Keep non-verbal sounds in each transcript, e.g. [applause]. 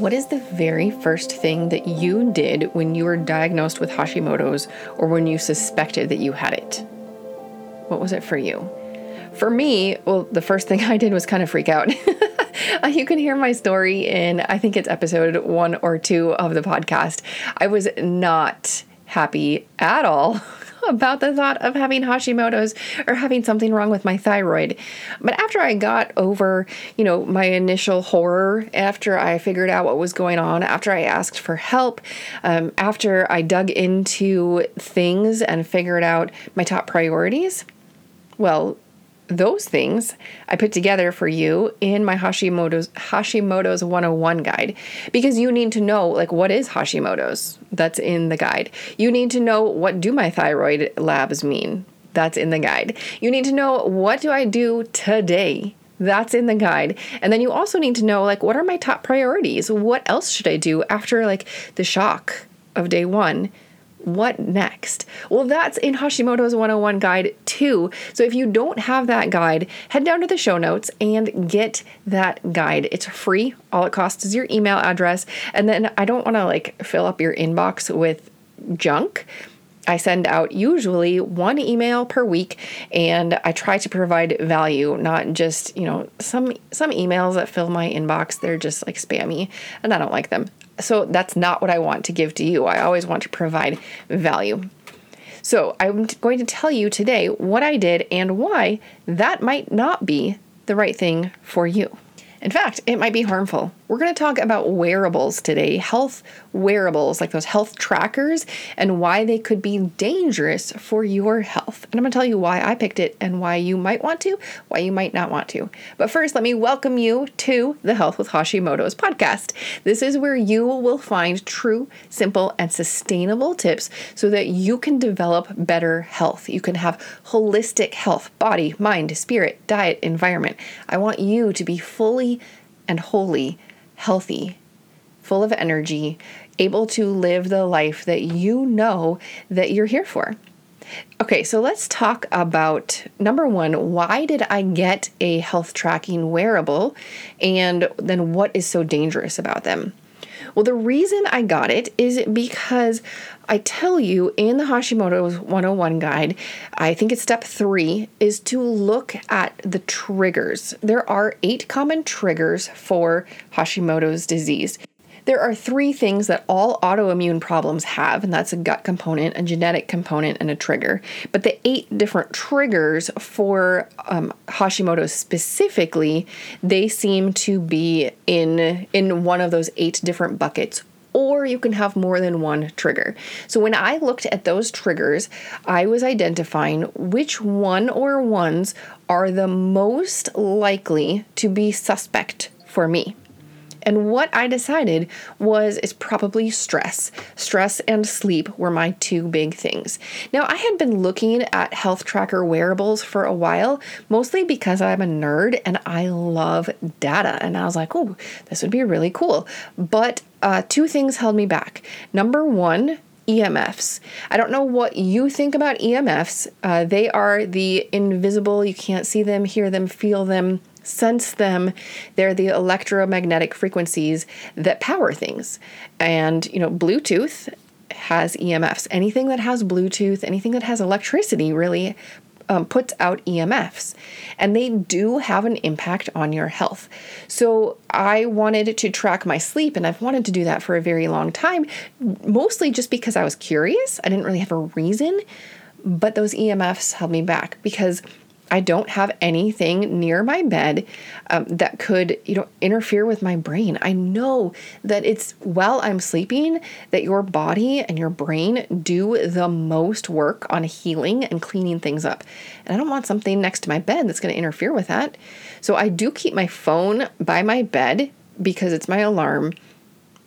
What is the very first thing that you did when you were diagnosed with Hashimoto's or when you suspected that you had it? What was it for you? For me, well, the first thing [laughs] I did was kind of freak out. [laughs] you can hear my story in, I think it's episode one or two of the podcast. I was not happy at all [laughs] about the thought of having Hashimoto's or having something wrong with my thyroid. But after I got over, you know, my initial horror, after I figured out what was going on, after I asked for help, um, after I dug into things and figured out my top priorities, well, those things I put together for you in my Hashimoto's Hashimoto's 101 guide because you need to know like what is Hashimoto's that's in the guide. You need to know what do my thyroid labs mean. That's in the guide. You need to know what do I do today? That's in the guide. And then you also need to know like what are my top priorities? What else should I do after like the shock of day 1? What next? Well, that's in Hashimoto's 101 guide too. So if you don't have that guide, head down to the show notes and get that guide. It's free. All it costs is your email address. And then I don't want to like fill up your inbox with junk. I send out usually one email per week and I try to provide value, not just, you know, some some emails that fill my inbox, they're just like spammy and I don't like them. So that's not what I want to give to you. I always want to provide value. So I'm going to tell you today what I did and why that might not be the right thing for you. In fact, it might be harmful. We're going to talk about wearables today, health wearables, like those health trackers, and why they could be dangerous for your health. And I'm going to tell you why I picked it and why you might want to, why you might not want to. But first, let me welcome you to the Health with Hashimoto's podcast. This is where you will find true, simple, and sustainable tips so that you can develop better health. You can have holistic health body, mind, spirit, diet, environment. I want you to be fully and wholly healthy, full of energy, able to live the life that you know that you're here for. Okay, so let's talk about number one, why did I get a health tracking wearable? And then what is so dangerous about them? Well, the reason I got it is because I tell you in the Hashimoto's 101 guide, I think it's step three, is to look at the triggers. There are eight common triggers for Hashimoto's disease. There are three things that all autoimmune problems have, and that's a gut component, a genetic component, and a trigger. But the eight different triggers for um, specifically, they seem to be in in one of those eight different buckets or you can have more than one trigger. So when I looked at those triggers, I was identifying which one or ones are the most likely to be suspect for me. And what I decided was it's probably stress. Stress and sleep were my two big things. Now, I had been looking at health tracker wearables for a while, mostly because I'm a nerd and I love data. And I was like, oh, this would be really cool. But uh, two things held me back. Number one, EMFs. I don't know what you think about EMFs. Uh, they are the invisible, you can't see them, hear them, feel them sense them. They're the electromagnetic frequencies that power things. And, you know, Bluetooth has EMFs. Anything that has Bluetooth, anything that has electricity really um, puts out EMFs, and they do have an impact on your health. So, I wanted to track my sleep, and I've wanted to do that for a very long time, mostly just because I was curious. I didn't really have a reason, but those EMFs held me back because I don't have anything near my bed um, that could, you know, interfere with my brain. I know that it's while I'm sleeping that your body and your brain do the most work on healing and cleaning things up. And I don't want something next to my bed that's going to interfere with that. So I do keep my phone by my bed because it's my alarm.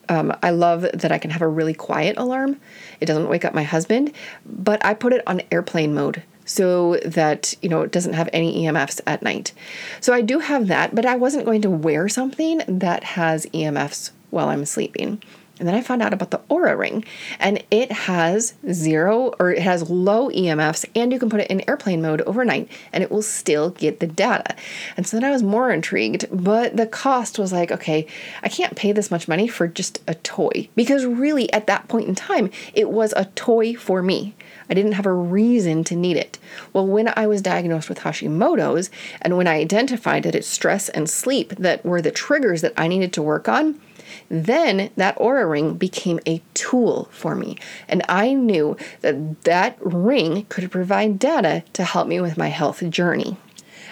Um, I love that I can have a really quiet alarm. It doesn't wake up my husband, but I put it on airplane mode so that you know it doesn't have any EMFs at night. So I do have that, but I wasn't going to wear something that has EMFs while I'm sleeping. And then I found out about the Oura Ring, and it has zero or it has low EMFs, and you can put it in airplane mode overnight and it will still get the data. And so then I was more intrigued, but the cost was like, okay, I can't pay this much money for just a toy because really at that point in time, it was a toy for me. I didn't have a reason to need it. Well, when I was diagnosed with Hashimoto's and when I identified that it's stress and sleep that were the triggers that I needed to work on, then that Oura ring became a tool for me. And I knew that that ring could provide data to help me with my health journey.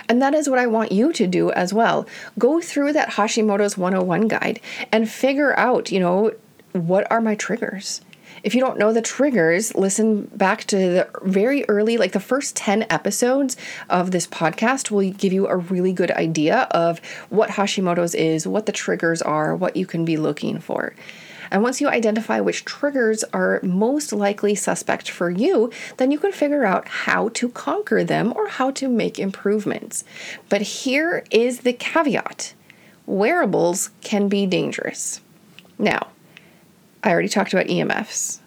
And that is what I want you to do as well. Go through that Hashimoto's 101 guide and figure out, you know, what are my triggers? If you don't know the triggers, listen back to the very early, like the first 10 episodes of this podcast will give you a really good idea of what Hashimoto's is, what the triggers are, what you can be looking for. And once you identify which triggers are most likely suspect for you, then you can figure out how to conquer them or how to make improvements. But here is the caveat wearables can be dangerous. Now, I already talked about EMFs.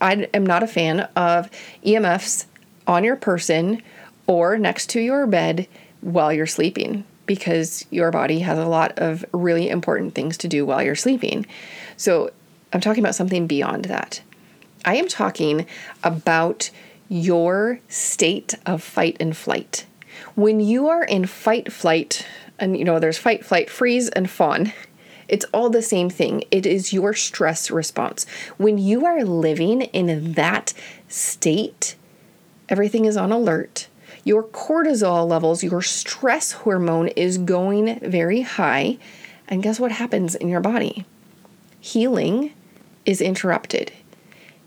I am not a fan of EMFs on your person or next to your bed while you're sleeping because your body has a lot of really important things to do while you're sleeping. So, I'm talking about something beyond that. I am talking about your state of fight and flight. When you are in fight flight, and you know, there's fight, flight, freeze, and fawn. It's all the same thing. It is your stress response. When you are living in that state, everything is on alert. Your cortisol levels, your stress hormone is going very high. And guess what happens in your body? Healing is interrupted.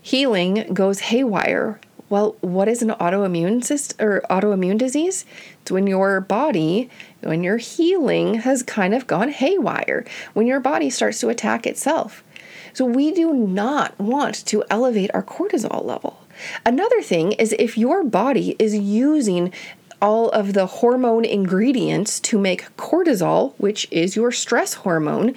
Healing goes haywire well, what is an autoimmune system or autoimmune disease? It's when your body, when your healing has kind of gone haywire, when your body starts to attack itself. So we do not want to elevate our cortisol level. Another thing is if your body is using all of the hormone ingredients to make cortisol, which is your stress hormone,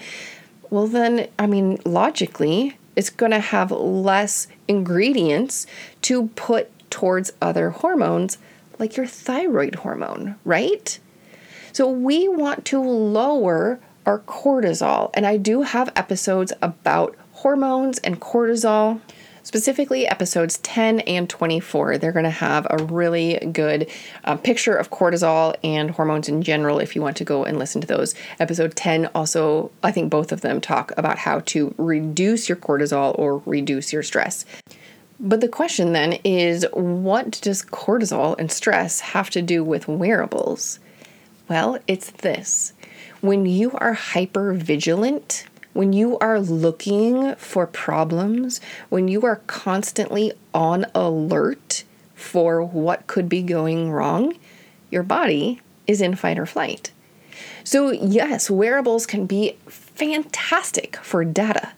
well, then, I mean, logically, it's going to have less ingredients to put towards other hormones like your thyroid hormone, right? So we want to lower our cortisol, and I do have episodes about hormones and cortisol. Specifically, episodes 10 and 24. They're going to have a really good uh, picture of cortisol and hormones in general if you want to go and listen to those. Episode 10 also, I think both of them talk about how to reduce your cortisol or reduce your stress. But the question then is what does cortisol and stress have to do with wearables? Well, it's this. When you are hyper vigilant, when you are looking for problems, when you are constantly on alert for what could be going wrong, your body is in fight or flight. So, yes, wearables can be fantastic for data,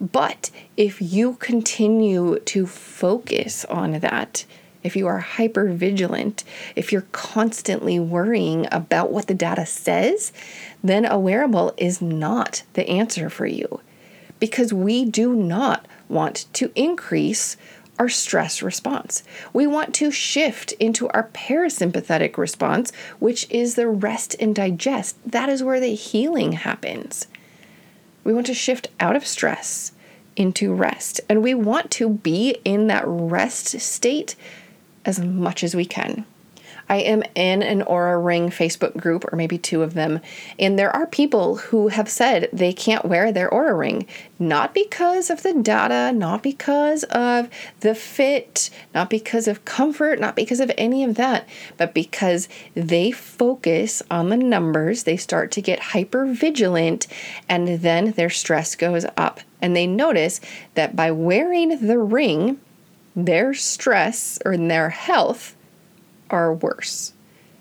but if you continue to focus on that, if you are hyper vigilant, if you're constantly worrying about what the data says, then a wearable is not the answer for you because we do not want to increase our stress response. We want to shift into our parasympathetic response, which is the rest and digest. That is where the healing happens. We want to shift out of stress into rest, and we want to be in that rest state as much as we can. I am in an Oura Ring Facebook group, or maybe two of them, and there are people who have said they can't wear their Oura Ring, not because of the data, not because of the fit, not because of comfort, not because of any of that, but because they focus on the numbers, they start to get hyper vigilant, and then their stress goes up. And they notice that by wearing the ring, their stress or their health are worse.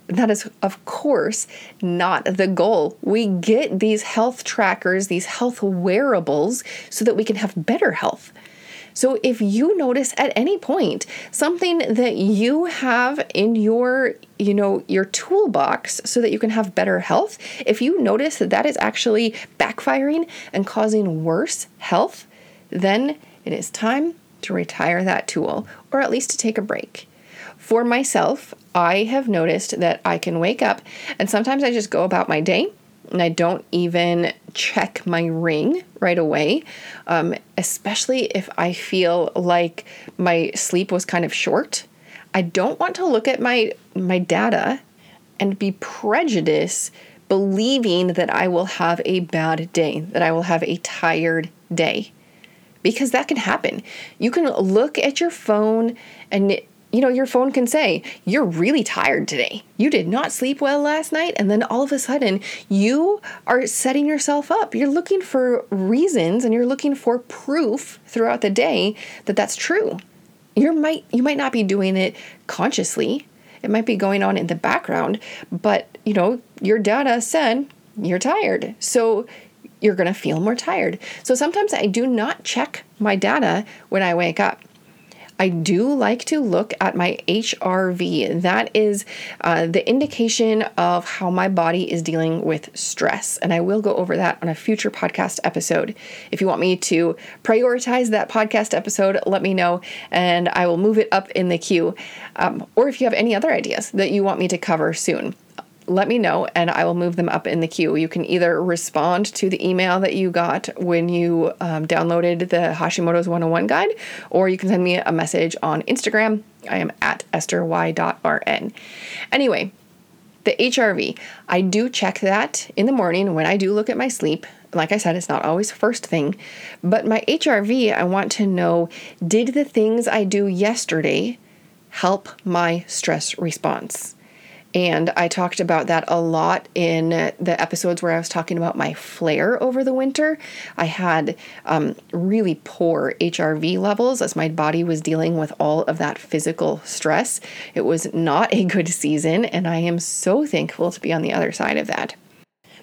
That is, of course, not the goal. We get these health trackers, these health wearables, so that we can have better health. So if you notice at any point something that you have in your, you know, your toolbox so that you can have better health, if you notice that that is actually backfiring and causing worse health, then it is time to retire that tool or at least to take a break. For myself, I have noticed that I can wake up and sometimes I just go about my day and I don't even check my ring right away, um, especially if I feel like my sleep was kind of short. I don't want to look at my my data and be prejudiced believing that I will have a bad day, that I will have a tired day. Because that can happen. You can look at your phone and you know, your phone can say, You're really tired today. You did not sleep well last night. And then all of a sudden, you are setting yourself up. You're looking for reasons and you're looking for proof throughout the day that that's true. You might you might not be doing it consciously. It might be going on in the background, but you know, your data said you're tired. So you're going to feel more tired. So sometimes I do not check my data when I wake up. I do like to look at my HRV. That is uh, the indication of how my body is dealing with stress. And I will go over that on a future podcast episode. If you want me to prioritize that podcast episode, let me know and I will move it up in the queue. Um, or if you have any other ideas that you want me to cover soon let me know and I will move them up in the queue. You can either respond to the email that you got when you um, downloaded the Hashimoto's 101 guide, or you can send me a message on Instagram. I am at estherY.rn. Anyway, the HRV, I do check that in the morning when I do look at my sleep. Like I said, it's not always first thing, but my HRV, I want to know did the things I do yesterday help my stress response? And I talked about that a lot in the episodes where I was talking about my flare over the winter. I had um, really poor HRV levels as my body was dealing with all of that physical stress. It was not a good season, and I am so thankful to be on the other side of that.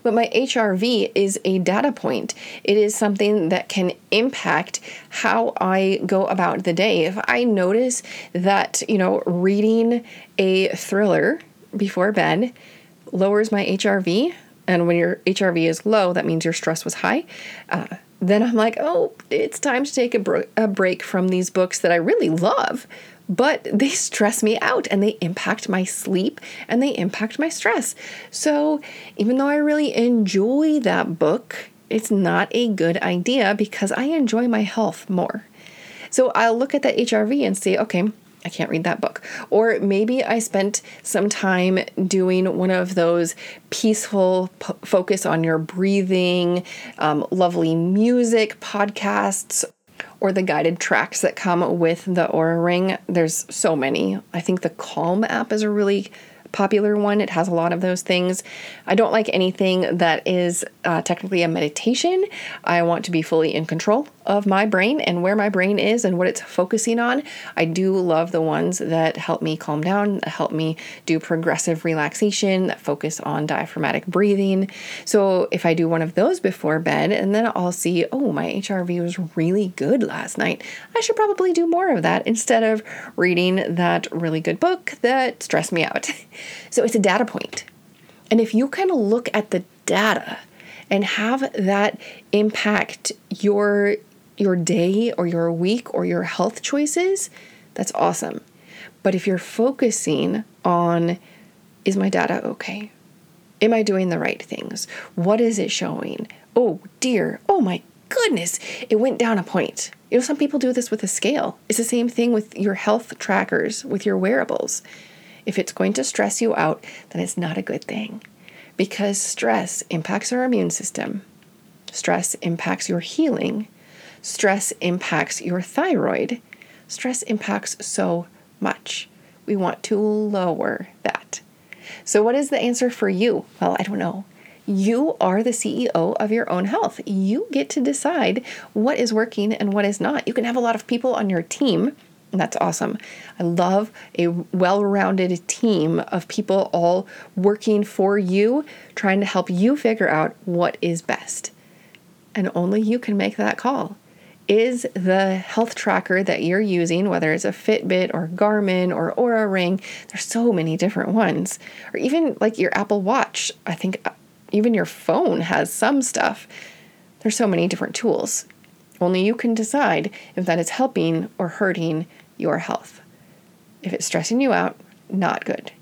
But my HRV is a data point. It is something that can impact how I go about the day. If I notice that, you know, reading a thriller before bed lowers my HRV. And when your HRV is low, that means your stress was high. Uh, then I'm like, oh, it's time to take a, bro- a break from these books that I really love, but they stress me out and they impact my sleep and they impact my stress. So even though I really enjoy that book, it's not a good idea because I enjoy my health more. So I'll look at that HRV and say, okay, I can't read that book. Or maybe I spent some time doing one of those peaceful p- focus on your breathing, um, lovely music podcasts, or the guided tracks that come with the Oura Ring. There's so many. I think the Calm app is a really popular one. It has a lot of those things. I don't like anything that is uh, technically a meditation. I want to be fully in control of my brain and where my brain is and what it's focusing on. I do love the ones that help me calm down, help me do progressive relaxation, that focus on diaphragmatic breathing. So if I do one of those before bed and then I'll see, oh, my HRV was really good last night, I should probably do more of that instead of reading that really good book that stressed me out. [laughs] so it's a data point. And if you kind of look at the data, and have that impact your your day or your week or your health choices, that's awesome. But if you're focusing on, is my data okay? Am I doing the right things? What is it showing? Oh dear, oh my goodness, it went down a point. You know, some people do this with a scale. It's the same thing with your health trackers, with your wearables. If it's going to stress you out, then it's not a good thing because stress impacts our immune system. Stress impacts your healing Stress impacts your thyroid. Stress impacts so much. We want to lower that. So, what is the answer for you? Well, I don't know. You are the CEO of your own health. You get to decide what is working and what is not. You can have a lot of people on your team, and that's awesome. I love a well rounded team of people all working for you, trying to help you figure out what is best. And only you can make that call is the health tracker that you're using, whether it's a Fitbit or Garmin or Oura Ring, there's so many different ones, or even like your Apple Watch. I think uh, even your phone has some stuff. There's so many different tools. Only you can decide if that is helping or hurting your health. If it's stressing you out, not good.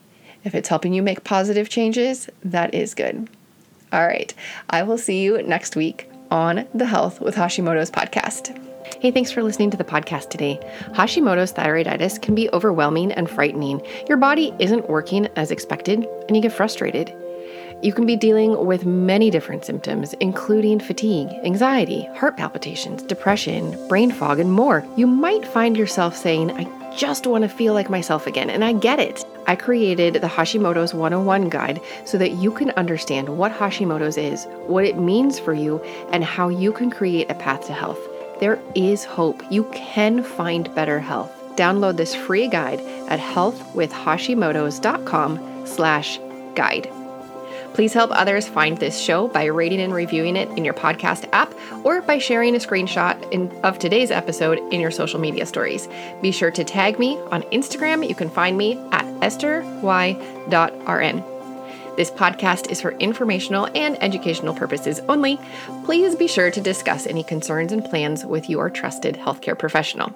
If it's helping you make positive changes, that is good. All right. I will see you next week on the Health with Hashimoto's podcast. Hey, thanks for listening to the podcast today. Hashimoto's thyroiditis can be overwhelming and frightening. Your body isn't working as expected, and you get frustrated. You can be dealing with many different symptoms, including fatigue, anxiety, heart palpitations, depression, brain fog, and more. You might find yourself saying, I just want to feel like myself again, and I get it. I created the Hashimoto's 101 guide so that you can understand what Hashimoto's is, what it means for you, and how you can create a path to health. There is hope. You can find better health. Download this free guide at healthwithhashimotos.com slash guide. Please help others find this show by rating and reviewing it in your podcast app or by sharing a screenshot in, of today's episode in your social media stories. Be sure to tag me on Instagram. You can find me at estherY.rn. This podcast is for informational and educational purposes only. Please be sure to discuss any concerns and plans with your trusted healthcare professional.